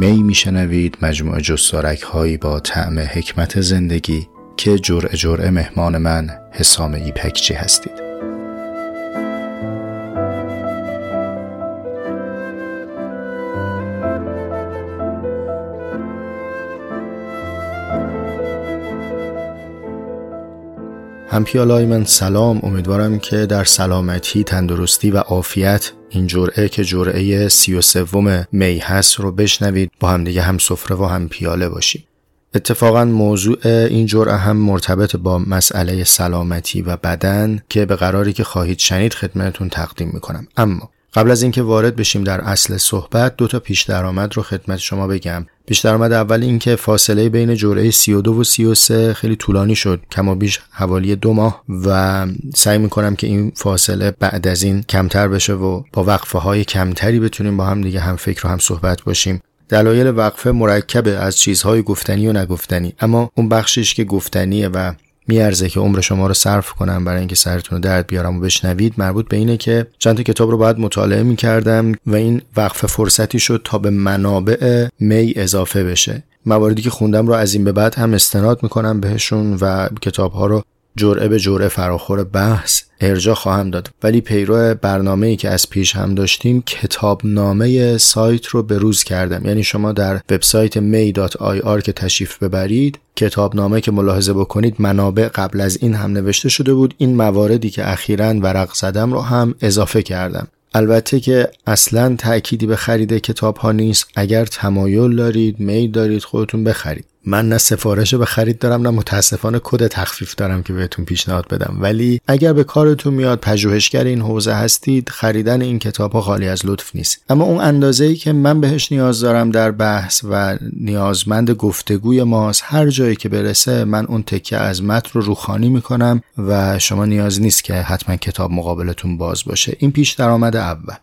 می میشنوید مجموعه جستارک هایی با طعم حکمت زندگی که جرعه جرعه مهمان من حسام ایپکچی هستید. همپیالای من سلام. امیدوارم که در سلامتی تندرستی و عافیت این جرعه که جرعه سی و سوم می هست رو بشنوید. با همدیگه هم سفره و هم پیاله باشید اتفاقا موضوع این جرعه هم مرتبط با مسئله سلامتی و بدن که به قراری که خواهید شنید خدمتتون تقدیم می‌کنم. اما قبل از اینکه وارد بشیم در اصل صحبت دو تا پیش درآمد رو خدمت شما بگم. پیش درآمد اول این که فاصله بین جرعه 32 و 33 خیلی طولانی شد. کما بیش حوالی دو ماه و سعی می‌کنم که این فاصله بعد از این کمتر بشه و با وقفه های کمتری بتونیم با هم دیگه هم فکر و هم صحبت باشیم. دلایل وقفه مرکبه از چیزهای گفتنی و نگفتنی اما اون بخشش که گفتنیه و میارزه که عمر شما رو صرف کنم برای اینکه سرتون رو درد بیارم و بشنوید. مربوط به اینه که چند تا کتاب رو باید مطالعه می‌کردم و این وقف فرصتی شد تا به منابع می اضافه بشه. مواردی که خوندم رو از این به بعد هم استناد می‌کنم بهشون و کتاب ها رو جرعه به جرعه فراخور بحث ارجا خواهم داد. ولی پیرو برنامه ای که از پیش هم داشتیم کتابنامه سایت رو بروز کردم. یعنی شما در وبسایت may.ir که تشریف ببرید کتابنامه که ملاحظه بکنید منابع قبل از این هم نوشته شده بود. این مواردی که اخیرا ورق زدم رو هم اضافه کردم. البته که اصلا تأکیدی به خرید کتاب ها نیست. اگر تمایل دارید میل دارید خودتون بخرید. من نه سفارش به خرید دارم نه متاسفانه کد تخفیف دارم که بهتون پیشنهاد بدم. ولی اگر به کارتون میاد پژوهشگر این حوزه هستید خریدن این کتاب ها خالی از لطف نیست. اما اون اندازه ای که من بهش نیاز دارم در بحث و نیازمند گفتگوی ماست هر جایی که برسه من اون تکه از متن رو روخانی می‌کنم و شما نیاز نیست که حتما کتاب مقابلتون باز باشه. این پیش درآمد اول.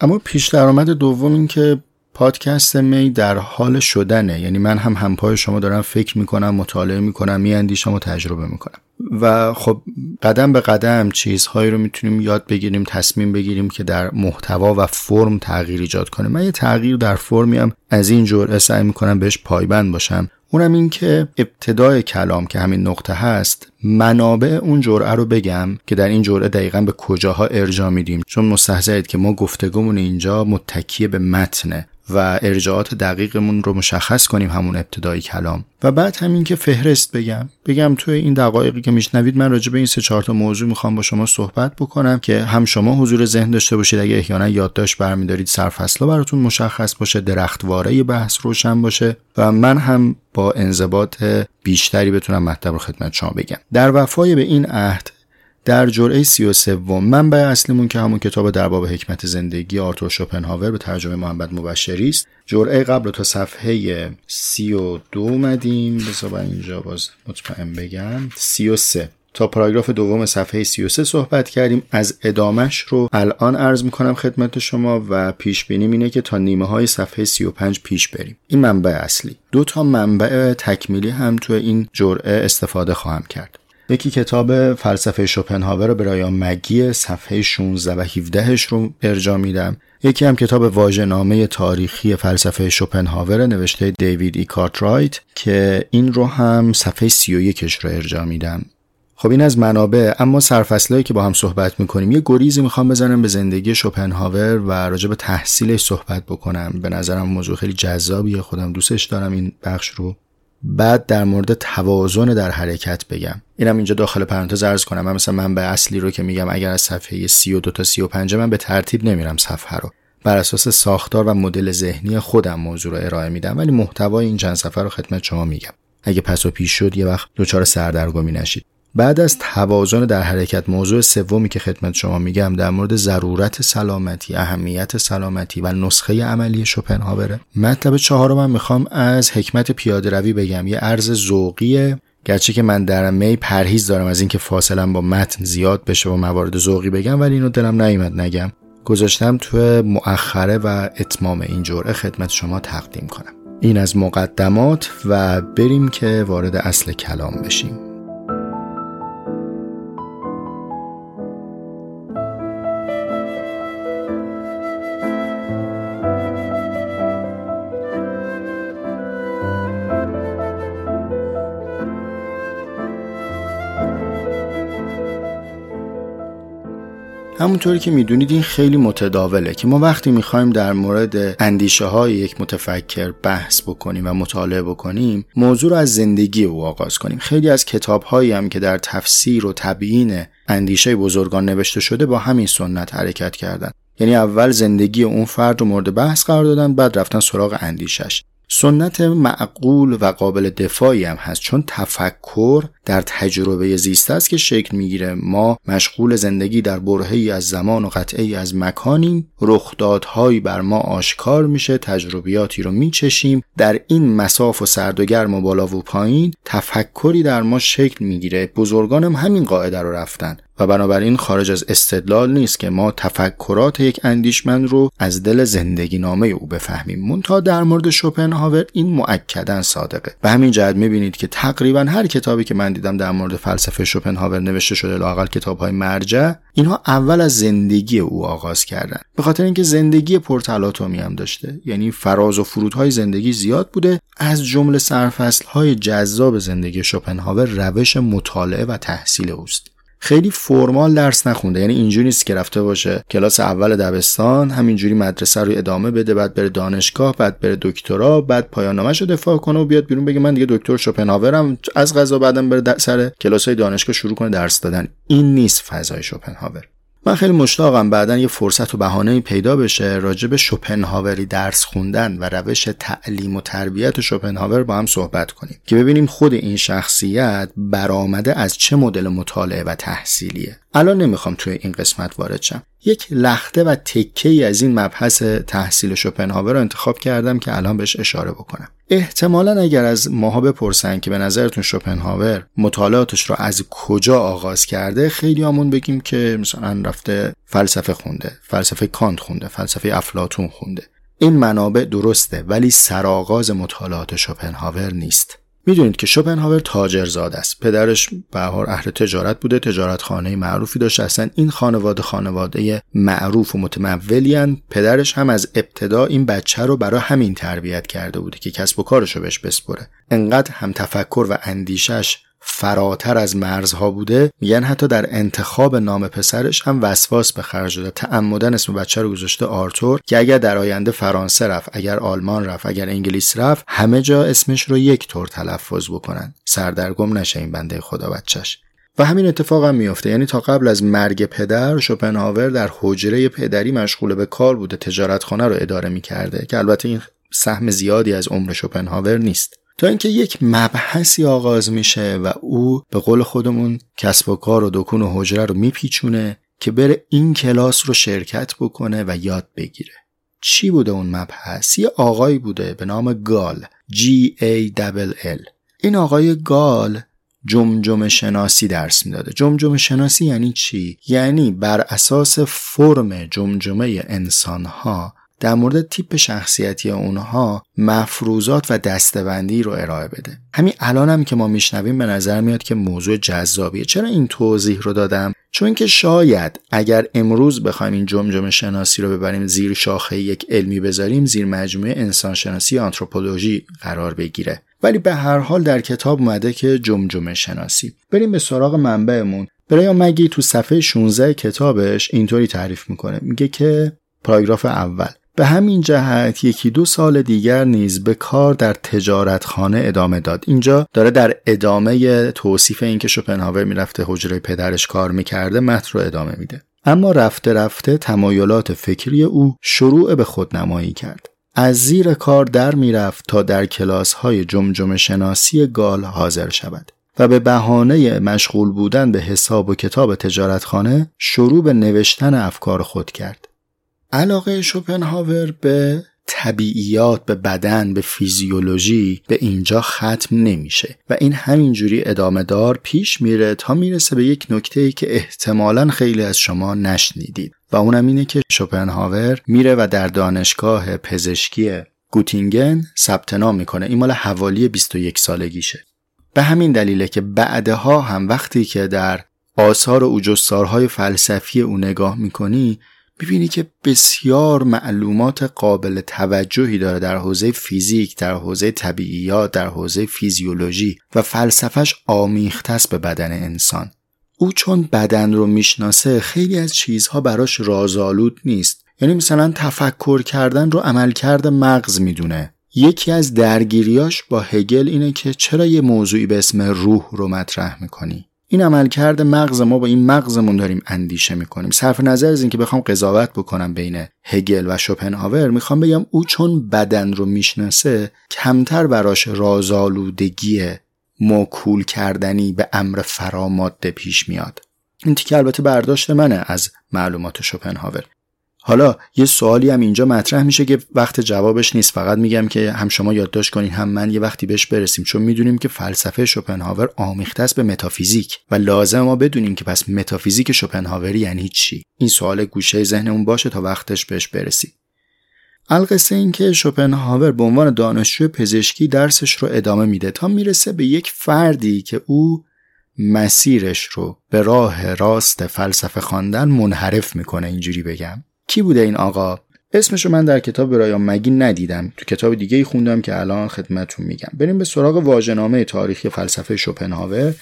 اما پیش درآمد دوم این که پادکست می در حال شدنه. یعنی من هم همپای شما دارم فکر می‌کنم مطالعه می‌کنم میاندیشم و تجربه می‌کنم. و خب قدم به قدم چیزهایی رو می‌تونیم یاد بگیریم تصمیم بگیریم که در محتوا و فرم تغییر ایجاد کنه من یه تغییر در فرمی هم از این جور سعی می‌کنم بهش پایبند باشم. اونم این که ابتدای کلام که همین نقطه هست منابع اون جرعه رو بگم که در این جرعه دقیقا به کجاها ارجا میدیم. چون مستحضرید که ما گفتگومون اینجا متکیه به متنه. و ارجاعات دقیقمون رو مشخص کنیم همون ابتدای کلام. و بعد همین که فهرست بگم. بگم توی این دقایقی که میشنوید من راجع به این سه چهار تا موضوع می‌خوام با شما صحبت بکنم که هم شما حضور ذهن داشته باشید. اگه احیانا یادداشت برمیدارید سرفصلا براتون مشخص باشه درختواره بحث روشن باشه و من هم با انضباط بیشتری بتونم مطلب رو خدمت شما بگم. در وفای به این عهد در جرعه سی و سوم منبع اصلیمون که همون کتاب در باب حکمت زندگی آرتور شوپنهاور به ترجمه محمد مبشری است. جرعه قبل تا صفحه سی و دو اومدیم. بذار اینجا باز مطمئن بگم. سی و سه. تا پاراگراف دوم صفحه 33 صحبت کردیم. از ادامش رو الان عرض می‌کنم خدمت شما و پیش بینیم اینه که تا نیمه های صفحه 35 پیش بریم. این منبع اصلی. دو تا منبع تکمیلی هم تو این جرعه استفاده خواهم کرد. یکی کتاب فلسفه شوپنهاور برایان مگی صفحه 16 و 17 رو ارجا میدم. یکی هم کتاب واژه‌نامه تاریخی فلسفه شوپنهاور نوشته دیوید ای کارترایت که این رو هم صفحه 31 رو ارجا میدم. خب این از منابع اما سرفصلایی که با هم صحبت می‌کنیم یه گریزی می‌خوام بزنم به زندگی شوپنهاور و راجع به تحصیلش صحبت بکنم. به نظرم موضوع خیلی جذابیه خودم دوستش دارم این بخش رو بعد در مورد توازن در حرکت بگم. اینم اینجا داخل پرانتز ارز کنم. من مثلا من به اصلی رو که میگم اگر از صفحه 32 تا 35 من به ترتیب نمیرم صفحه رو. بر اساس ساختار و مدل ذهنی خودم موضوع رو ارائه میدم. ولی محتوای این چند صفحه رو خدمت شما میگم. اگه پس و پیش شد یه وقت دچار سردرگمی نشید. بعد از توازن در حرکت موضوع سومی که خدمت شما میگم در مورد ضرورت سلامتی اهمیت سلامتی و نسخه عملی شوپنهاوره مطلب چهارم من می‌خوام از حکمت پیاده روی بگم. یه عرض ذوقیه گرچه که من در می پرهیز دارم از اینکه فاصله با متن زیاد بشه و موارد ذوقی بگم ولی اینو دلم نیومد نگم. گذاشتم تو مؤخره و اتمام این جرعه خدمت شما تقدیم کنم. این از مقدمات و بریم که وارد اصل کلام بشیم. همونطوری که می‌دونید این خیلی متداوله که ما وقتی می‌خوایم در مورد اندیشه های یک متفکر بحث بکنیم و مطالعه بکنیم موضوع رو از زندگی او آغاز کنیم. خیلی از کتاب هایی هم که در تفسیر و تبیین اندیشه بزرگان نوشته شده با همین سنت حرکت کردن. یعنی اول زندگی اون فرد رو مورد بحث قرار دادن بعد رفتن سراغ اندیشش سنت معقول و قابل دفاعی هم هست چون تفکر در تجربه زیسته است که شکل می‌گیره. ما مشغول زندگی در برهی از زمان و قطعی از مکانیم. رخدادهایی بر ما آشکار میشه تجربیاتی رو میچشیم. در این مساف و سرد و گرم و بالا و پایین تفکری در ما شکل می‌گیره. بزرگانم همین قاعده رو رفتن. و بنابراین خارج از استدلال نیست که ما تفکرات یک اندیشمند رو از دل زندگی نامه او بفهمیم. منتها در مورد شوپنهاور این معکدا صادقه. به همین جهت می‌بینید که تقریبا هر کتابی که من دیدم در مورد فلسفه شوپنهاور نوشته شده لاقل کتاب های مرجع اینها اول از زندگی او آغاز کردن. به خاطر اینکه زندگی پرتلاطمی هم داشته یعنی فراز و فرودهای زندگی زیاد بوده از جمله سرفصل های جذاب زندگی شوپنهاور روش مطالعه و تحصیل اوست. خیلی فرمال درس نخونده. یعنی اینجوری نیست که رفته باشه کلاس اول دبستان همینجوری مدرسه رو ادامه بده بعد بره دانشگاه بعد بره دکترا بعد پایان نامش رو دفاع کنه و بیاد بیرون بگه من دیگه دکتر شوپنهاورم. از غذا بعدم بره سر کلاس های دانشگاه شروع کنه درس دادن. این نیست فضای شوپنهاور. من خیلی مشتاقم بعدا یه فرصت و بهانه پیدا بشه راجع به شوپنهاوری درس خوندن و روش تعلیم و تربیت شوپنهاور با هم صحبت کنیم که ببینیم خود این شخصیت برآمده از چه مدل مطالعه و تحصیلیه. الان نمی‌خوام توی این قسمت وارد شم. یک لخته و تکه ای از این مبحث تحصیل شوپنهاور رو انتخاب کردم که الان بهش اشاره بکنم. احتمالا اگر از ماها بپرسن که به نظرتون شوپنهاور مطالعاتش رو از کجا آغاز کرده خیلی همون بگیم که مثلا رفته فلسفه خونده فلسفه کانت خونده فلسفه افلاتون خونده. این منابع درسته ولی سرآغاز مطالعات شوپنهاور نیست. می‌دونید که شوپنهاور تاجرزاد است. پدرش به اهل تجارت بوده تجارت خانه معروفی داشت اصلا این خانواده خانواده معروف و متمولیان پدرش هم از ابتدا این بچه رو برای همین تربیت کرده بوده که کسب و کارش رو بهش بسپره. انقدر هم تفکر و اندیشش فراتر از مرزها بوده میگن حتی در انتخاب نام پسرش هم وسواس به خرج داده. تعمدن اسم بچه رو گذاشته آرتور که اگر در آینده فرانسه رفت اگر آلمان رفت اگر انگلیس رفت همه جا اسمش رو یک طور تلفظ بکنن. سردرگم نشه این بنده خدا بچهش. و همین اتفاق هم میفته یعنی تا قبل از مرگ پدر شوپنهاور در حجره پدری مشغول به کار بوده تجارتخانه رو اداره می‌کرده که البته این سهم زیادی از عمر شوپنهاور نیست. تا اینکه یک مبحثی آغاز میشه و او به قول خودمون کسب و کار و دکون و حجره رو میپیچونه که بره این کلاس رو شرکت بکنه و یاد بگیره. چی بوده اون مبحث؟ یه آقایی بوده به نام گال G A L این آقای گال جمجم شناسی درس می‌داده. جمجم شناسی یعنی چی؟ یعنی بر اساس فرم جمجمه انسانها در مورد تیپ شخصیتی اونها مفروضات و دستبندی رو ارائه بده. همین الان هم که ما میشنویم به نظر میاد که موضوع جذابیه. چرا این توضیح رو دادم؟ چون که شاید اگر امروز بخوایم این جمجمه شناسی رو ببریم زیر شاخه یک علمی بذاریم زیر مجموعه انسان شناسی آنتروپولوژی قرار بگیره. ولی به هر حال در کتاب اومده که جمجمه شناسی. بریم به سراغ منبعمون. برای مگی تو صفحه 16 کتابش اینطوری تعریف می‌کنه. میگه که پاراگراف اول. به همین جهت یکی دو سال دیگر نیز به کار در تجارتخانه ادامه داد. اینجا داره در ادامه توصیف اینکه شوپنهاور می‌رفته حجره پدرش کار می‌کرده متن رو ادامه میده. اما رفته رفته تمایلات فکری او شروع به خودنمایی کرد. از زیر کار در می‌رفت تا در کلاس های جمجم شناسی گال حاضر شود و به بهانه مشغول بودن به حساب و کتاب تجارتخانه شروع به نوشتن افکار خود کرد. علاقه شوپنهاور به طبیعیات به بدن به فیزیولوژی به اینجا ختم نمیشه و این همینجوری ادامه دار پیش میره تا می‌رسه به یک نکته ای که احتمالا خیلی از شما نشنیدید و اونم اینه که شوپنهاور میره و در دانشگاه پزشکی گوتینگن ثبت نام می‌کنه. این مال حوالی 21 سالگیشه. به همین دلیله که بعدها هم وقتی که در آثار و جستارهای فلسفی او نگاه می‌کنی می‌بینی که بسیار معلومات قابل توجهی داره در حوزه فیزیک در حوزه طبیعیات در حوزه فیزیولوژی و فلسفش آمیخته است به بدن انسان. او چون بدن رو می‌شناسه خیلی از چیزها براش رازآلود نیست. یعنی مثلا تفکر کردن رو عملکرد مغز می‌دونه. یکی از درگیریاش با هگل اینه که چرا یه موضوعی به اسم روح رو مطرح می‌کنی؟ این عملکرد مغز ما با این مغزمون داریم اندیشه می‌کنیم. صرف نظر از اینکه بخوام قضاوت بکنم بین هگل و شوپنهاور می‌خوام بگم او چون بدن رو می‌شناسه کمتر براش رازآلودگی موکول کردنی به امر فراماده پیش میاد. این تیکه البته برداشت منه از معلومات شوپنهاور. حالا یه سوالی هم اینجا مطرح میشه که وقت جوابش نیست. فقط میگم که هم شما یادداشت کنین هم من یه وقتی بهش برسیم. چون می‌دونیم که فلسفه شوپنهاور آمیخته است به متافیزیک و لازم ما بدونیم که پس متافیزیک شوپنهاوری یعنی چی؟ این سوال گوشه ذهنمون باشه تا وقتش بهش برسیم. القصه این که شوپنهاور به عنوان دانشجو پزشکی درسش رو ادامه میده تا می‌رسه به یک فردی که او مسیرش رو به راه راست فلسفه خواندن منحرف می‌کنه. اینجوری بگم. کی بوده این آقا؟ اسمشو من در کتاب برایان مگی ندیدم. تو کتاب دیگه ای خوندم که الان خدمتتون میگم. بریم به سراغ واژه‌نامه تاریخی فلسفه شوپنهاور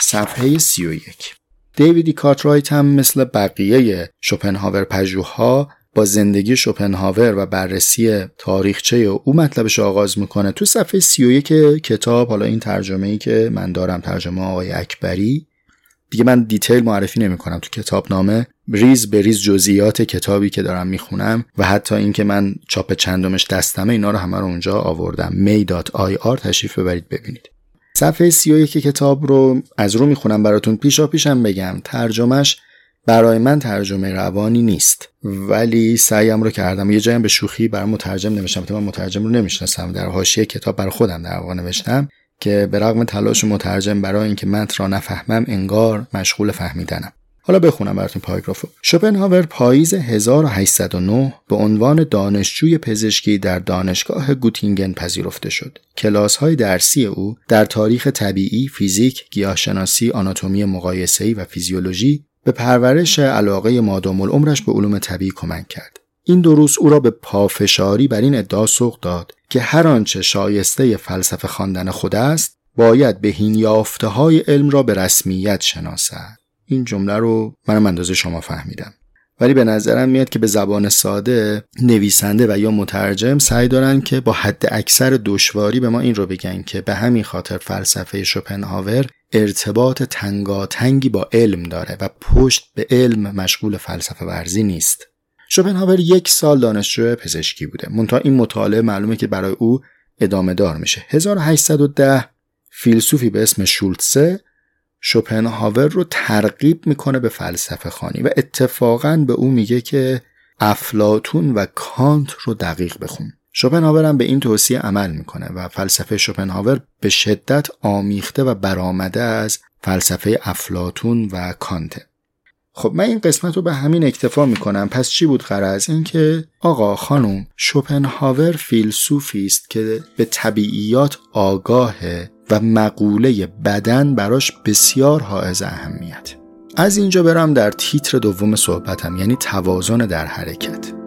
صفحه 31 دیویدی کارترایت هم مثل بقیه شوپنهاور پژوهها با زندگی شوپنهاور و بررسی تاریخچه او مطلبش آغاز می‌کنه. تو صفحه 31 کتاب حالا این ترجمه ای که من دارم ترجمه آقای اکبری دیگه من detail معرفی نمی کنم تو کتاب نامه ریز به ریز جزئیات کتابی که دارم می‌خونم و حتی اینکه من چاپ چندمش دستمه اینا رو همه رو اونجا آوردم. may.ir تشریف ببرید ببینید. صفحه 31 کتاب رو از رو می‌خونم براتون. پیشا پیشم بگم ترجمهش برای من ترجمه روانی نیست ولی سعیم رو کردم. یه جایم به شوخی بر مترجم نوشتم. من مترجم رو نمی‌شناسم. در حاشیه کتاب برای خودم در نوشتم که به رغم تلاش مترجم برای اینکه متن را نفهمم انگار مشغول فهمیدنم. حالا بخونم براتون پاراگرافو شوپنهاور پاییز 1809 به عنوان دانشجوی پزشکی در دانشگاه گوتینگن پذیرفته شد. کلاس های درسی او در تاریخ طبیعی، فیزیک، گیاهشناسی، آناتومی مقایسه‌ای و فیزیولوژی به پرورش علاقه مادام العمرش به علوم طبیعی کمک کرد. این دروس او را به پافشاری بر این ادعا سوق داد که هر آنچه شایسته فلسفه خواندن خود است باید بهین یافته های علم را به رسمیت شناسد این جمله رو منم اندازه شما فهمیدم. ولی به نظرم میاد که به زبان ساده نویسنده و یا مترجم سعی دارن که با حد اکثر دشواری به ما این رو بگن که به همین خاطر فلسفه شوپنهاور ارتباط تنگاتنگی با علم داره و پشت به علم مشغول فلسفه ورزی نیست. شوپنهاور یک سال دانشجو پزشکی بوده. منتها این مطالعه معلومه که برای او ادامه دار میشه. 1810 فیلسوفی به اسم شولتسه شوپنهاور رو ترغیب می‌کنه به فلسفه خانی و اتفاقا به او میگه که افلاتون و کانت رو دقیق بخون. شوپنهاور هم به این توصیه عمل می‌کنه و فلسفه شوپنهاور به شدت آمیخته و برآمده از فلسفه افلاتون و کانته خب من این قسمت رو به همین اکتفا می‌کنم. پس چی بود قرض این که آقا خانم شوپنهاور فیلسوفی است که به طبیعیات آگاهه و مقوله بدن براش بسیار حائز اهمیت. از اینجا برم در تیتر دوم صحبتم یعنی توازن در حرکت.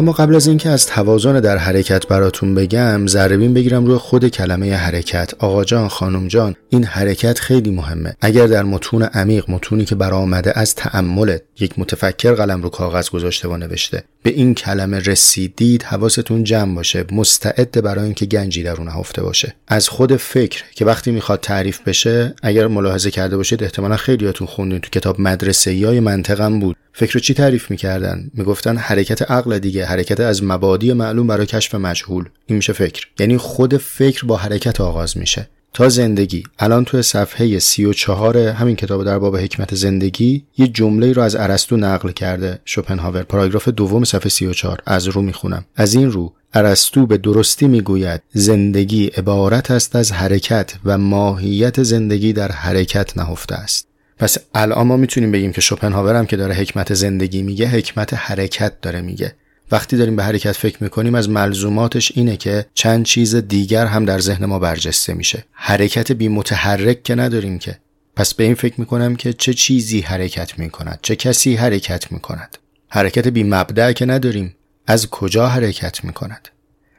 اما قبل از اینکه از توازن در حرکت براتون بگم ذربین بگیرم روی خود کلمه حرکت. آقا جان خانم جان این حرکت خیلی مهمه. اگر در متون عمیق متونی که برآمده از تأمل یک متفکر قلم رو کاغذ گذاشته و نوشته به این کلمه رسیدید حواستون جمع باشه. مستعد برای اینکه گنجی در اون باشه. از خود فکر که وقتی می‌خواد تعریف بشه اگر ملاحظه کرده باشید احتمالا خیلیاتون خوندین تو کتاب مدرسه های منطقم بود. فکر چی تعریف می‌کردن؟ می‌گفتن حرکت عقل دیگه حرکت از مبادی معلوم برای کشف مجهول. این میشه فکر. یعنی خود فکر با حرکت آغاز میشه. تا زندگی. الان تو صفحه 34 همین کتاب در باب حکمت زندگی یه جمله رو از ارسطو نقل کرده شوپنهاور. پاراگراف دوم صفحه 34 از رو می‌خونم. از این رو ارسطو به درستی می‌گوید زندگی عبارت است از حرکت و ماهیت زندگی در حرکت نهفته است. پس الان ما می‌تونیم بگیم که شوپنهاور هم که داره حکمت زندگی میگه حکمت حرکت داره میگه. وقتی داریم به حرکت فکر می‌کنیم از ملزوماتش اینه که چند چیز دیگر هم در ذهن ما برجسته میشه. حرکت بی متحرک که نداریم که. پس به این فکر می‌کنم که چه چیزی حرکت می‌کند؟ چه کسی حرکت می‌کند؟ حرکت بی مبدع که نداریم از کجا حرکت می‌کند؟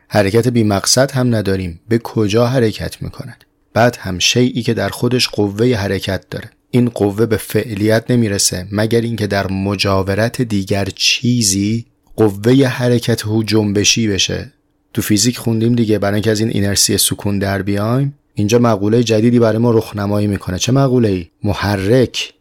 حرکت بی مقصد هم نداریم به کجا حرکت می‌کند؟ بعد هم شیعی که در خودش قوه حرکت داره. این قوه به فعلیت نمی‌رسه مگر اینکه در مجاورت دیگر چیزی قوه حرکت هو جنبشی بشه. تو فیزیک خوندیم دیگه برای اینکه از این اینرسی سکون در بیایم. اینجا مقوله جدیدی برای ما رخنمایی می‌کنه. چه مقوله ای محرک.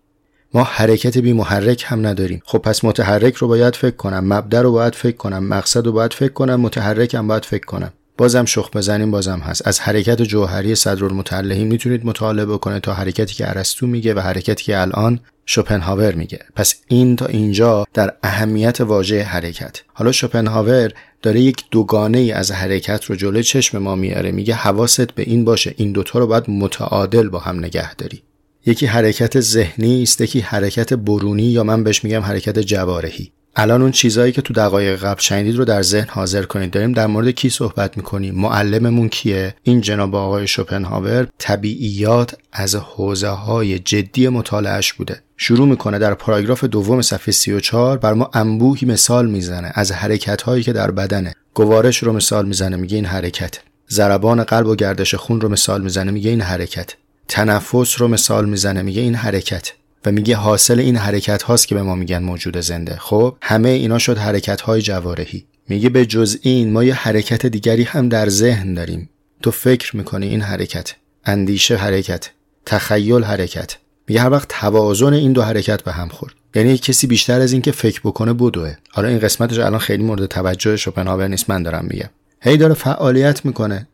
ما حرکت بی محرک هم نداریم. خب پس متحرک رو باید فکر کنم مبدا رو باید فکر کنم مقصد رو باید فکر کنم متحرک هم باید فکر کنم. بازم شخ بزنیم بازم هست. از حرکت جوهری صدرالمتعلهین می‌تونید مطالعه بکنه تا حرکتی که ارسطو میگه و حرکتی که الان شوپنهاور میگه. پس این تا اینجا در اهمیت واژه حرکت. حالا شوپنهاور داره یک دوگانه ای از حرکت رو جلوی چشم ما میاره. میگه حواست به این باشه این دوتا رو باید متعادل با هم نگه داری. یکی حرکت ذهنی است یکی حرکت برونی یا من بهش میگم حرکت جوارحی. الان اون چیزهایی که تو دقایق قبل شنیدید رو در ذهن حاضر کنید. داریم در مورد کی صحبت می‌کنیم؟ معلممون کیه؟ این جناب آقای شوپنهاور طبیعیات از حوزه های جدی مطالعهش بوده. شروع می‌کنه در پاراگراف دوم صفحه 34 بر ما انبوهی مثال می‌زنه از حرکت هایی که در بدنه. گوارش رو مثال می‌زنه میگه این حرکت. ضربان قلب و گردش خون رو مثال می‌زنه میگه این حرکت. تنفس رو مثال می‌زنه میگه این حرکت. و میگه حاصل این حرکت هاست که به ما میگن موجود زنده. خب همه اینا شد حرکت های جوارحی. میگه به جز این ما یه حرکت دیگری هم در ذهن داریم. تو فکر می‌کنی این حرکت اندیشه حرکت تخیل حرکت. میگه هر وقت توازن این دو حرکت به هم خورد. یعنی کسی بیشتر از این که فکر بکنه بدوه. حالا این قسمتش الان خیلی مورد توجه شوپنهاور نیست من دارم میگم. هی داره فعالیت می‌کنه.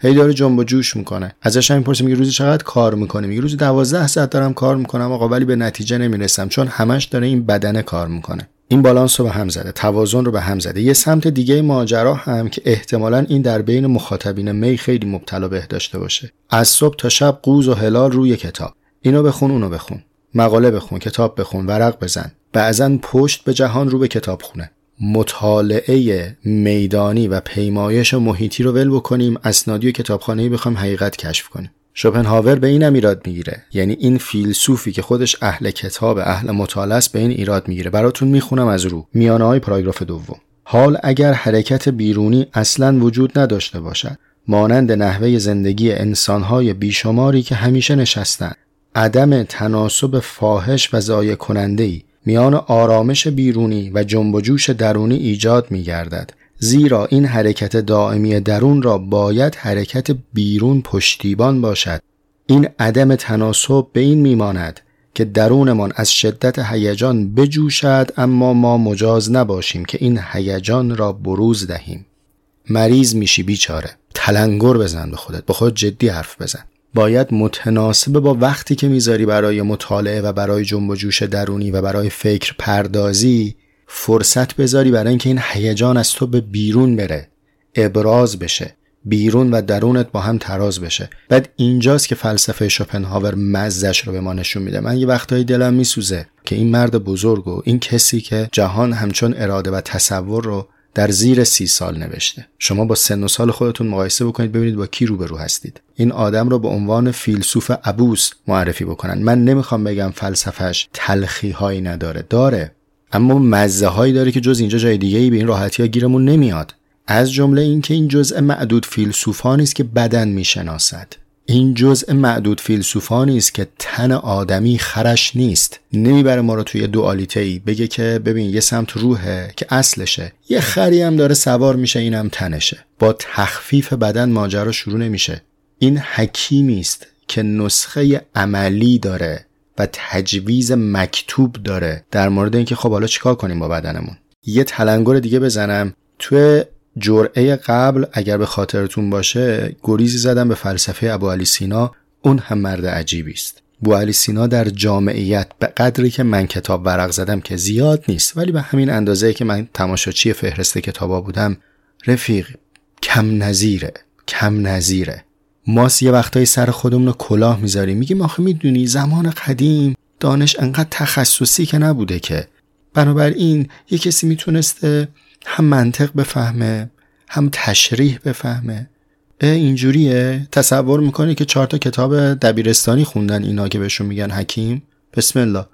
هی داره جنب و جوش می‌کنه. ازش هم می‌پرسه میگه روزی چقدر کار می‌کنه میگه روزی 12 ساعت دارم کار می‌کنم آقا ولی به نتیجه نمی‌رسم چون همش داره این بدنه کار می‌کنه. این بالانس رو به هم زده توازن رو به هم زده. یه سمت دیگه ماجرا هم که احتمالا این در بین مخاطبین می خیلی مبتلا به داشته باشه. از صبح تا شب قوز و هلال روی کتاب. اینو بخون اونو بخون. مقاله بخون کتاب بخون ورق بزن. بعضا پشت به جهان رو به کتاب خونه. مطالعه میدانی و پیمایش محیطی رو ول بکنیم. اسنادی و کتابخانه‌ای بخوایم حقیقت کشف کنیم. شوپنهاور به این هم ایراد می‌گیره. یعنی این فیلسوفی که خودش اهل کتاب اهل مطالعه است به این ایراد می‌گیره. براتون می‌خونم از رو. میانه های پاراگراف دوم. حال اگر حرکت بیرونی اصلا وجود نداشته باشد مانند نحوه زندگی انسانهای بیشماری که همیشه نشستن عدم تناسب فاحش و ضایع کننده ای میان آرامش بیرونی و جنب و جوش درونی ایجاد می گردد زیرا این حرکت دائمی درون را باید حرکت بیرون پشتیبان باشد. این عدم تناسب به این میماند که درونمان از شدت هیجان بجوشد اما ما مجاز نباشیم که این هیجان را بروز دهیم. مریض میشی بیچاره. تلنگر بزن به خودت. به خود جدی حرف بزن. باید متناسب با وقتی که می‌ذاری برای مطالعه و برای جنب و جوش درونی و برای فکر پردازی فرصت بذاری برای اینکه این هیجان از تو به بیرون بره ابراز بشه بیرون و درونت با هم تراز بشه. بعد اینجاست که فلسفه شوپنهاور مزش رو به ما نشون میده. من یه وقتایی دلم میسوزه که این مرد بزرگ و این کسی که جهان همچون اراده و تصور رو در زیر سی سال نوشته. شما با سن و سال خودتون مقایسه بکنید ببینید با کی روبرو هستید. این آدم رو به عنوان فیلسوف ابوس معرفی بکنن. من نمی‌خوام بگم فلسفهش تلخی هایی نداره. داره. اما مزه هایی داره که جز اینجا جای دیگه ای به این راحتی ها گیرمون نمیاد. از جمله اینکه این جزء معدود فیلسوفانی است که بدن می‌شناسد. این جزء معدود فیلسوفانی است که تن آدمی خرش نیست. نمی‌بره ما رو توی دوالیته ای بگه که ببین یه سمت روحه که اصلشه. یه خری هم داره سوار میشه اینم تنشه. با تخفیف بدن ماجرا شروع نمیشه. این حکیمی است که نسخه عملی داره و تجویز مکتوب داره در مورد اینکه خب حالا چیکار کنیم با بدنمون. یه تلنگر دیگه بزنم. توی جرعه قبل اگر به خاطرتون باشه گریزی زدم به فلسفه ابو علی سینا. اون هم مرد عجیبی است. ابو علی سینا در جامعیت به قدری که من کتاب ورق زدم که زیاد نیست ولی به همین اندازه که من تماشاچی فهرست کتابا بودم رفیق کم نظیره کم نظیره. ما یه وقتایی سر خودمون رو کلاه می‌ذاریم. میگیم آخه می‌دونی زمان قدیم دانش انقدر تخصصی که نبوده که. بنابراین یه کسی می‌تونسته هم منطق بفهمه هم تشریح بفهمه. اینجوریه. تصور می‌کنی که چهار تا کتاب دبیرستانی خوندن اینا که بهشون میگن حکیم؟ بسم الله.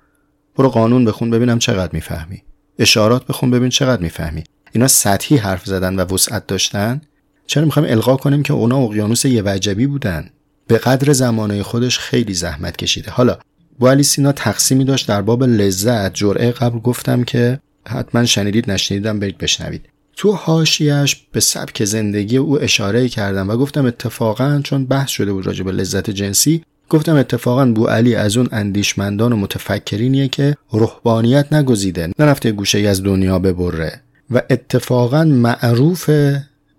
برو قانون بخون ببینم چقدر می‌فهمی. اشارات بخون ببین چقدر می‌فهمی. اینا سطحی حرف زدن و وسعت داشتن. چرا می‌خوایم القا کنیم که اونا اقیانوس یه وجبی بودن؟ به قدر زمانه خودش خیلی زحمت کشیده. حالا بو علی سینا تقسیمی داشت در باب لذت. جرعه قبل گفتم که حتما شنیدید نشنیدم برید بشنوید. تو حاشیهش به سبک زندگی او اشاره کردم و گفتم اتفاقا چون بحث شده بود راجع به لذت جنسی گفتم اتفاقا بو علی از اون اندیشمندان و متفکرینیه که روحانیت نگزیده نرفته گوشه ای از دنیا ببره و اتفاقا معروف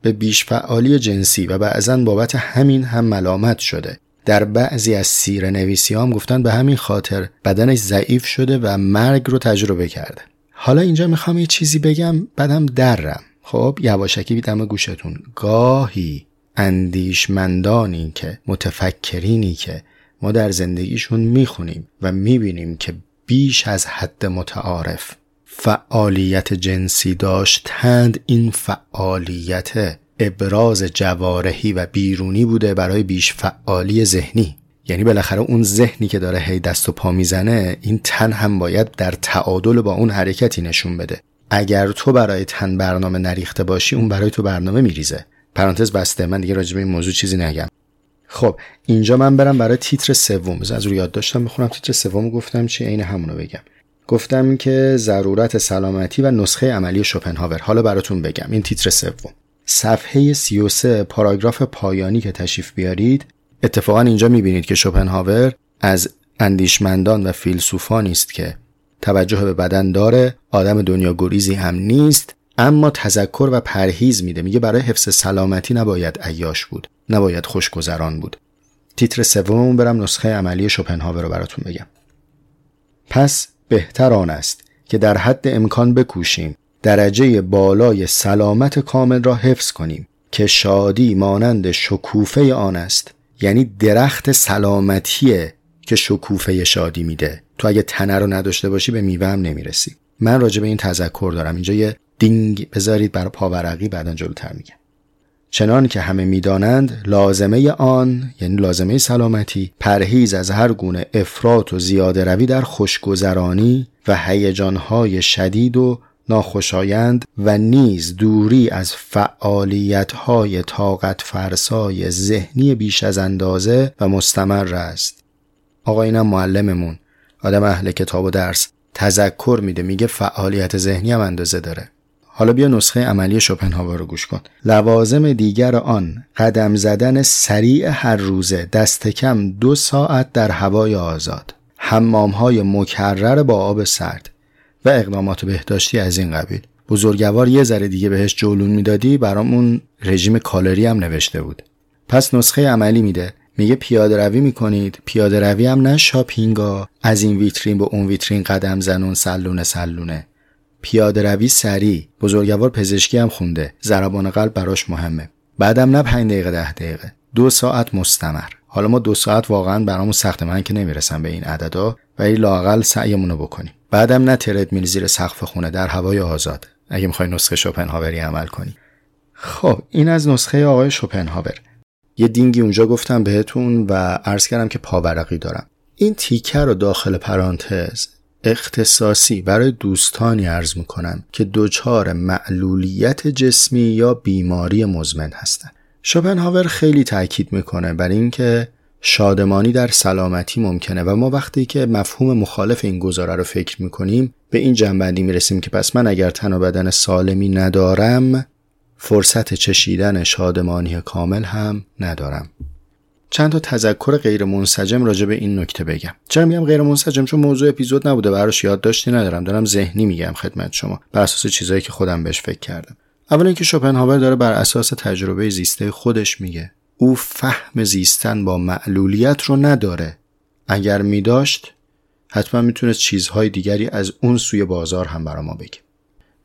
به بیش فعالی جنسی و بعضا بابت همین هم ملامت شده. در بعضی از سیر نویسی هم گفتن به همین خاطر بدنش ضعیف شده و مرگ رو تجربه کرده. حالا اینجا می‌خوام یه چیزی بگم بعدم درم. خب یواشکی بیدم گوشتون. گاهی اندیشمندانی که متفکرینی که ما در زندگیشون می‌خونیم و می‌بینیم که بیش از حد متعارف فعالیت جنسی داشتند این فعالیت ابراز جوارحی و بیرونی بوده برای بیش فعالی ذهنی. یعنی بالاخره اون ذهنی که داره هی دست و پا می‌زنه این تن هم باید در تعادل با اون حرکتی نشون بده. اگر تو برای تن برنامه نریخته باشی اون برای تو برنامه میریزه. پرانتز بسته من دیگه راجع به این موضوع چیزی نگم. خب اینجا من برم برای تیتر سوم. از رو یاد داشتم می‌خونم تیتر سوم گفتم چی عین همونو بگم. گفتم که ضرورت سلامتی و نسخه عملی شوپنهاور. حالا براتون بگم. این تیتر سوم. صفحه 33 پاراگراف پایانی که تشریف بیارید. اتفاقا اینجا می‌بینید که شوپنهاور از اندیشمندان و فیلسوفانی است که توجه به بدن داره. آدم دنیا گریزی هم نیست اما تذکر و پرهیز میده. میگه برای حفظ سلامتی نباید عیاش بود نباید خوشگذران بود. تیتر سوممون برم نسخه عملی شوپنهاور رو براتون بگم. پس بهتر آن است که در حد امکان بکوشیم درجه بالای سلامت کامل را حفظ کنیم که شادی مانند شکوفه آن است. یعنی درخت سلامتیه که شکوفه شادی میده. تو اگه تنه رو نداشته باشی به میوه هم نمی‌رسی. من راجع به این تذکر دارم. اینجا یه دینگ بذارید برای پاورقی بعدا جلوتر میگم. چنان که همه می‌دانند لازمه آن یعنی لازمه سلامتی پرهیز از هر گونه افراط و زیاده روی در خوشگذرانی و هیجانهای شدید و ناخوشایند و نیز دوری از فعالیتهای طاقت فرسای ذهنی بیش از اندازه و مستمر است. آقا اینم معلممون آدم اهل کتاب و درس تذکر میده میگه فعالیت ذهنی هم اندازه داره. حالا بیا نسخه عملی شوپنهاور رو گوش کن. لوازم دیگر آن قدم زدن سریع هر روزه دست کم دو ساعت در هوای آزاد. حمام های مکرر با آب سرد. و اقدامات بهداشتی از این قبیل. بزرگوار یه ذره دیگه بهش جولون می‌دادی برامون رژیم کالری هم نوشته بود. پس نسخه عملی میده. میگه پیاده روی می‌کنید. پیاده روی هم نه شاپینگا. از این ویترین به اون ویترین قدم زنون سلونه سلونه. پیاده روی سریع. بزرگوار پزشکی هم خونده. ضربان قلب براش مهمه. بعدم نه 5 دقیقه ده دقیقه. دو ساعت مستمر. حالا ما دو ساعت واقعا برامون سخت من که نمی‌رسم به این عددا. ولی لاقل سعیمون رو بکنیم. بعدم نه ترد زیر سقف خونه در هوای آزاد. اگه می‌خوای نسخه شوپنهاوری عمل کنی. خب این از نسخه آقای شوپنهاور. یه دینگی اونجا گفتم بهتون و عرض کردم که پاورقی دارم. این تیکه رو داخل پرانتز اختصاصی برای دوستانی عرض می‌کنم که دچار معلولیت جسمی یا بیماری مزمن هستند. شوپنهاور خیلی تاکید می‌کنه بر اینکه شادمانی در سلامتی ممکنه و ما وقتی که مفهوم مخالف این گزاره رو فکر می‌کنیم به این جنبندی می‌رسیم که پس من اگر تن و بدن سالمی ندارم فرصت چشیدن شادمانی کامل هم ندارم. چند تا تذکر غیر منسجم راجع به این نکته بگم. چرا میگم غیر منسجم چون موضوع اپیزود نبوده براش یادداشتی ندارم. دارم ذهنی میگم خدمت شما. بر اساس چیزایی که خودم بهش فکر کردم. اول اینکه شوپنهاور داره بر اساس تجربه زیسته خودش میگه. او فهم زیستن با معلولیت رو نداره. اگر میداشت حتما می‌تونست چیزهای دیگری از اون سوی بازار هم برا ما بگه.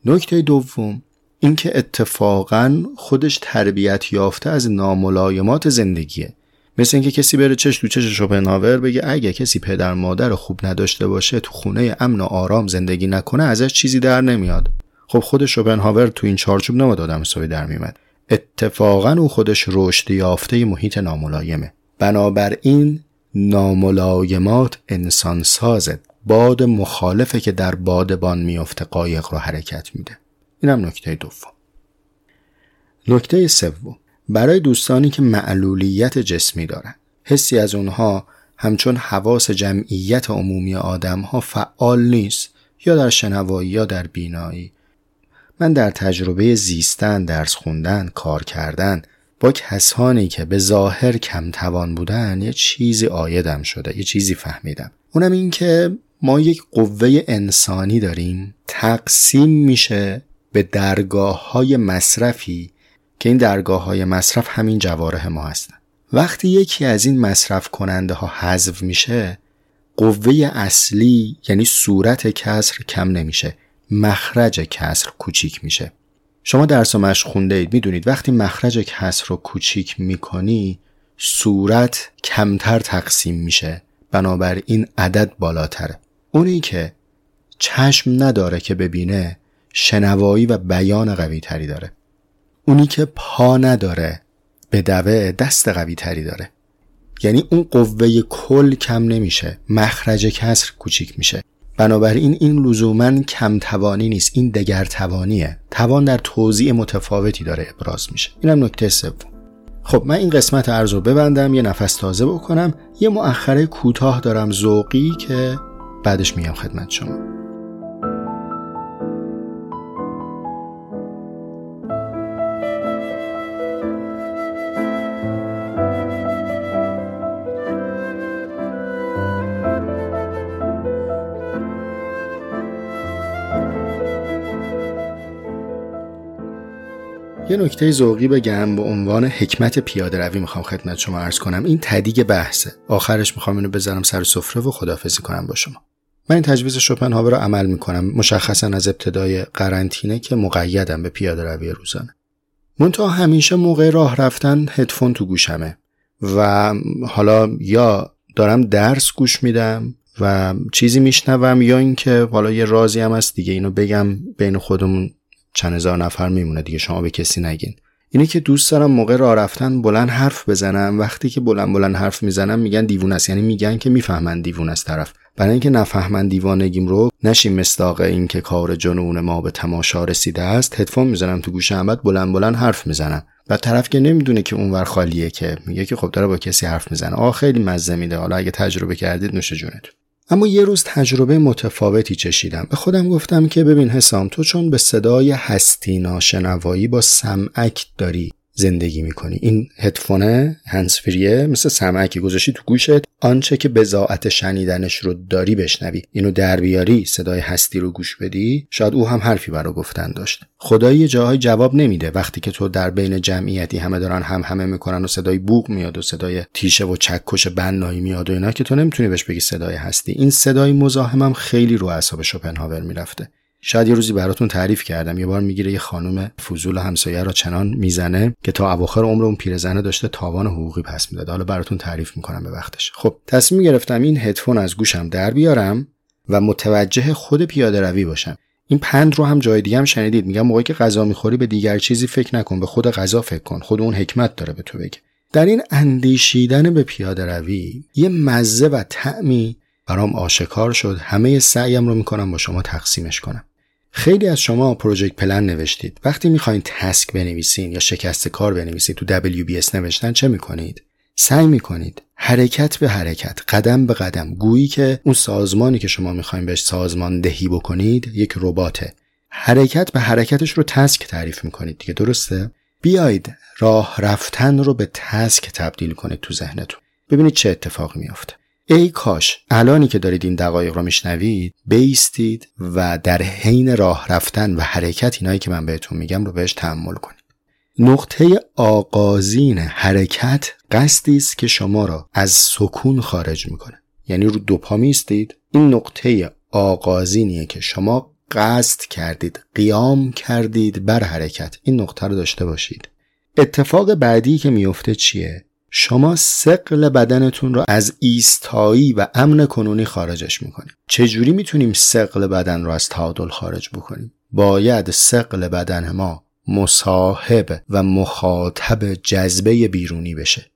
نکته دوم اینکه اتفاقا خودش تربیت یافته از ناملایمات زندگیه. مثل اینکه کسی بره چش تو چش شوپنهاور بگه اگه کسی پدر مادر خوب نداشته باشه تو خونه امن و آرام زندگی نکنه ازش چیزی در نمیاد. خب خود شوپنهاور تو این چارچوب نباید آدم حسابی در میومد اتفاقا او خودش رشد یافته محیط ناملایمه. بنابراین ناملایمات انسان سازه باد مخالفه که در بادبان میفته قایق رو حرکت میده. اینم نکته دوم. نکته سوم. برای دوستانی که معلولیت جسمی دارن حسی از اونها همچون حواس جمعیت عمومی آدم ها فعال نیست یا در شنوایی یا در بینایی. من در تجربه زیستن، درس خوندن، کار کردن با کسانی که به ظاهر کم توان بودن یه چیزی آیدم شده یه چیزی فهمیدم. اونم این که ما یک قوه انسانی داریم. تقسیم میشه به درگاه های مصرفی که این درگاه های مصرف همین جواره ما هستن. وقتی یکی از این مصرف کننده ها حذف میشه قوه اصلی یعنی صورت کسر کم نمیشه. مخرج کسر کوچیک میشه. شما درس و مشق خونده اید. می‌دونید وقتی مخرج کسر رو کوچیک می‌کنی صورت کمتر تقسیم میشه. بنابراین عدد بالاتره. اونی که چشم نداره که ببینه شنوایی و بیان قوی تری داره. اونی که پا نداره به دوه دست قوی تری داره. یعنی اون قوه کل کم نمیشه. مخرج کسر کوچیک میشه. بنابراین این لزوما کم توانی نیست این دگر توانیه توان در توضیع متفاوتی داره ابراز میشه. اینم نکته سوم. خب من این قسمت ارز رو ببندم یه نفس تازه بکنم. یه مؤخره کوتاه دارم ذوقی که بعدش میام خدمت شما. یه نکته ذوقی بگم به عنوان حکمت پیاده روی می‌خوام خدمت شما عرض کنم. این تدیگ بحثه. آخرش می‌خوام اینو بذارم سر سفره و خدافزی کنم با شما. من این تجویز شوپنهاور رو عمل می‌کنم مشخصا از ابتدای قرنطینه که مقیدم به پیاده روی روزانه. منتها همیشه موقع راه رفتن هدفون تو گوشمه و حالا یا دارم درس گوش میدم و چیزی میشنوم یا اینکه حالا یه رازی هم هست دیگه اینو بگم بین خودمون چند هزار نفر میمونه دیگه شما به کسی نگین. اینه که دوست دارم موقع راه رفتن بلند حرف بزنم. وقتی که بلند بلند حرف می‌زنم میگن دیوون است. یعنی میگن که می‌فهمن دیوون است طرف. برای اینکه نفهمن دیوانگیم رو نشیم مستاق این که کار جنون ما به تماشا رسیده است. هدفون می‌زنم تو گوش بعد بلند بلند حرف می‌زنم. و طرف که نمی‌دونه که اونور خالیه که میگه که خب داره با کسی حرف می‌زنه. آ خیلی مزه میده. حالا اگه تجربه کردید نوش جونتون اما یه روز تجربه متفاوتی چشیدم. به خودم گفتم که ببین حسام تو چون به صدای هستی ناشنوایی با سمعک داری زندگی می‌کنی. این هدفونه هنسفریه مثل سمعکی گذاشتی تو گوشت. آنچه که بزاعت شنیدنش رو داری بشنوی. اینو در بیاری صدای هستی رو گوش بدی. شاید او هم حرفی برا گفتن داشت. خدایی یه جاهای جواب نمیده. وقتی که تو در بین جمعیتی همه دارن هم همه می‌کنن و صدای بوق میاد و صدای تیشه و چکش بنایی میاد و اینا که تو نمی‌تونی بهش بگی صدای هستی. این صدای مزاحمم خیلی رو اعصاب شوپنهاور می‌رفته. شاید یه روزی براتون تعریف کردم. یه بار می‌گیره یه خانم فضول همسایه رو چنان می‌زنه که تا اواخر عمر اون پیرزنه داشته تاوان حقوقی پس می‌داد حالا براتون تعریف می‌کنم به وقتش. خب تصمیم گرفتم این هدفون از گوشم در بیارم و متوجه خود پیاده روی باشم. این پند رو هم جای دیگه هم شنیدید. میگم موقعی که غذا می‌خوری به دیگر چیزی فکر نکن. به خود غذا فکر کن. خود اون حکمت داره به تو بگه. در این اندیشیدن به پیاده روی یه مزه و طعمی برام آشکار شد. همه سعیم رو می‌کنم با شما تقسیمش کنم. خیلی از شما پروژکت پلن نوشتید. وقتی می‌خواین تسک بنویسین یا شکست کار بنویسید تو WBS نوشتن چه می‌کنید؟ سعی می‌کنید حرکت به حرکت قدم به قدم گویی که اون سازمانی که شما می‌خواین بهش سازمان دهی بکنید یک رباته. حرکت به حرکتش رو تسک تعریف می‌کنید. دیگه درسته؟ بیایید راه رفتن رو به تسک تبدیل کنید تو ذهنتون. ببینید چه اتفاقی میافته. ای کاش الانی که دارید این دقایق رو میشنوید بیستید و در حین راه رفتن و حرکت اینایی که من بهتون میگم رو بهش تحمل کنید. نقطه آغازین حرکت قصدی است که شما را از سکون خارج می‌کنه. یعنی رو دو پا میستید این نقطه آغازینیه که شما قصد کردید قیام کردید بر حرکت. این نقطه رو داشته باشید. اتفاق بعدی که میفته چیه؟ شما سقل بدنتون رو از ایستایی و امن کنونی خارجش می‌کنیم چجوری می‌تونیم سقل بدن رو از تعادل خارج بکنیم؟ باید سقل بدن ما مصاحب و مخاطب جذبه بیرونی بشه.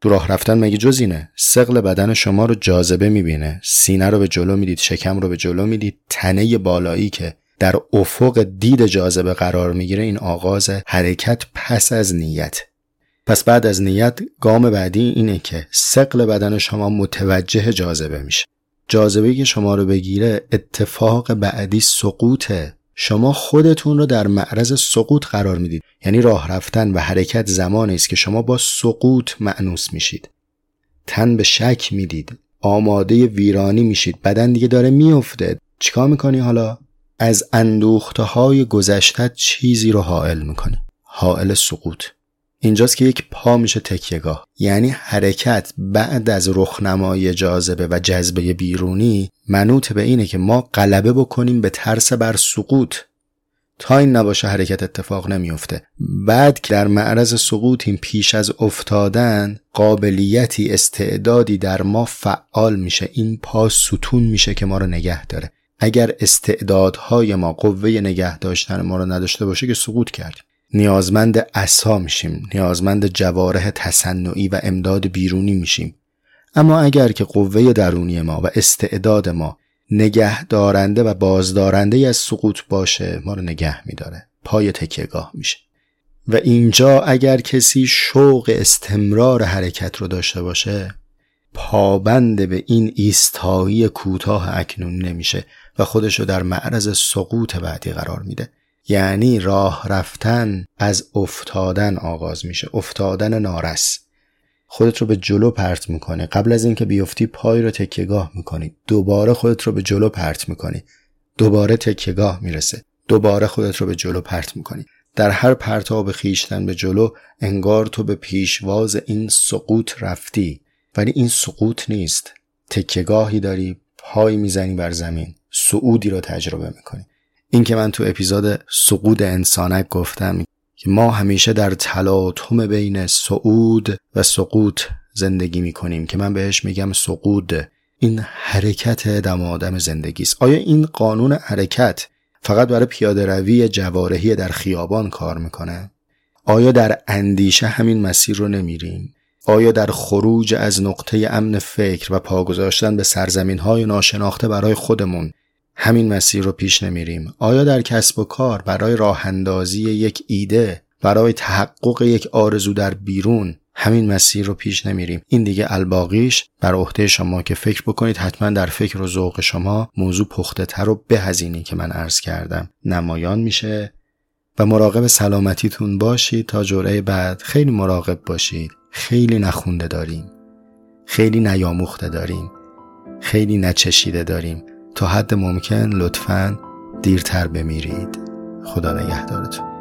تو راه رفتن مگه جز اینه؟ سقل بدن شما رو جاذبه می‌بینه. سینه رو به جلو می‌دید شکم رو به جلو می‌دید. تنه بالایی که در افق دید جاذبه قرار می‌گیره این آغاز حرکت پس از نیت. پس بعد از نیت گام بعدی اینه که سقل بدن شما متوجه جاذبه میشه. جاذبه که شما رو بگیره اتفاق بعدی سقوطه. شما خودتون رو در معرض سقوط قرار می‌دید. یعنی راه رفتن و حرکت زمانی است که شما با سقوط معنوس میشید. تن به شک می‌دید. آماده ویرانی میشید. بدن دیگه داره میفته چیکار می‌کنی حالا؟ از اندوخته های گذشته چیزی رو حائل می‌کنی. حائل سقوط. اینجاست که یک پا میشه تکیهگاه. یعنی حرکت بعد از رخنمای جاذبه و جذبه بیرونی منوط به اینه که ما غلبه بکنیم به ترس بر سقوط. تا این نباشه حرکت اتفاق نمیفته. بعد که در معرض سقوطیم پیش از افتادن قابلیتی استعدادی در ما فعال میشه. این پا ستون میشه که ما رو نگه داره. اگر استعدادهای ما قوه نگه داشتن ما رو نداشته باشه که سقوط کردیم نیازمند اسا میشیم نیازمند جواره تصنعی و امداد بیرونی میشیم. اما اگر که قوه درونی ما و استعداد ما نگه دارنده و بازدارنده از سقوط باشه ما رو نگه میداره. پای تکیهگاه میشه. و اینجا اگر کسی شوق استمرار حرکت رو داشته باشه پابند به این ایستایی کوتاه اکنون نمیشه و خودشو در معرض سقوط بعدی قرار میده. یعنی راه رفتن از افتادن آغاز میشه. افتادن نارس. خودت رو به جلو پرت می‌کنی. قبل از اینکه بیفتی پای رو تکیهگاه می‌کنی. دوباره خودت رو به جلو پرت می‌کنی. دوباره تکیهگاه می‌رسه. دوباره خودت رو به جلو پرت می‌کنی. در هر پرتاب خیشتن به جلو انگار تو به پیشواز این سقوط رفتی. ولی این سقوط نیست. تکیهگاهی داری پای می‌زنی بر زمین. سعودی رو تجربه می‌کنی. این که من تو اپیزود سقود انسانک گفتم که ما همیشه در تلاطم بین سعود و سقوط زندگی می‌کنیم که من بهش میگم سقود این حرکت دم آدم زندگی است آیا این قانون حرکت فقط برای پیاده روی جوارحی در خیابان کار می‌کنه؟ آیا در اندیشه همین مسیر رو نمیریم؟ آیا در خروج از نقطه امن فکر و پا گذاشتن به سرزمین های ناشناخته برای خودمون همین مسیر رو پیش نمیریم. آیا در کسب و کار برای راه اندازی یک ایده برای تحقق یک آرزو در بیرون همین مسیر رو پیش نمیریم؟ این دیگه الباقیش بر عهده شما که فکر بکنید حتما در فکر و ذوق شما موضوع پخته تر و بهزینی که من عرض کردم نمایان میشه. و مراقب سلامتیتون باشید. تا جرعه بعد خیلی مراقب باشید. خیلی نخونده داریم. خیلی نیاموخته داریم. خیلی نچشیده داریم. تا حد ممکن لطفا دیرتر بمیرید. خدا نگهدارتون.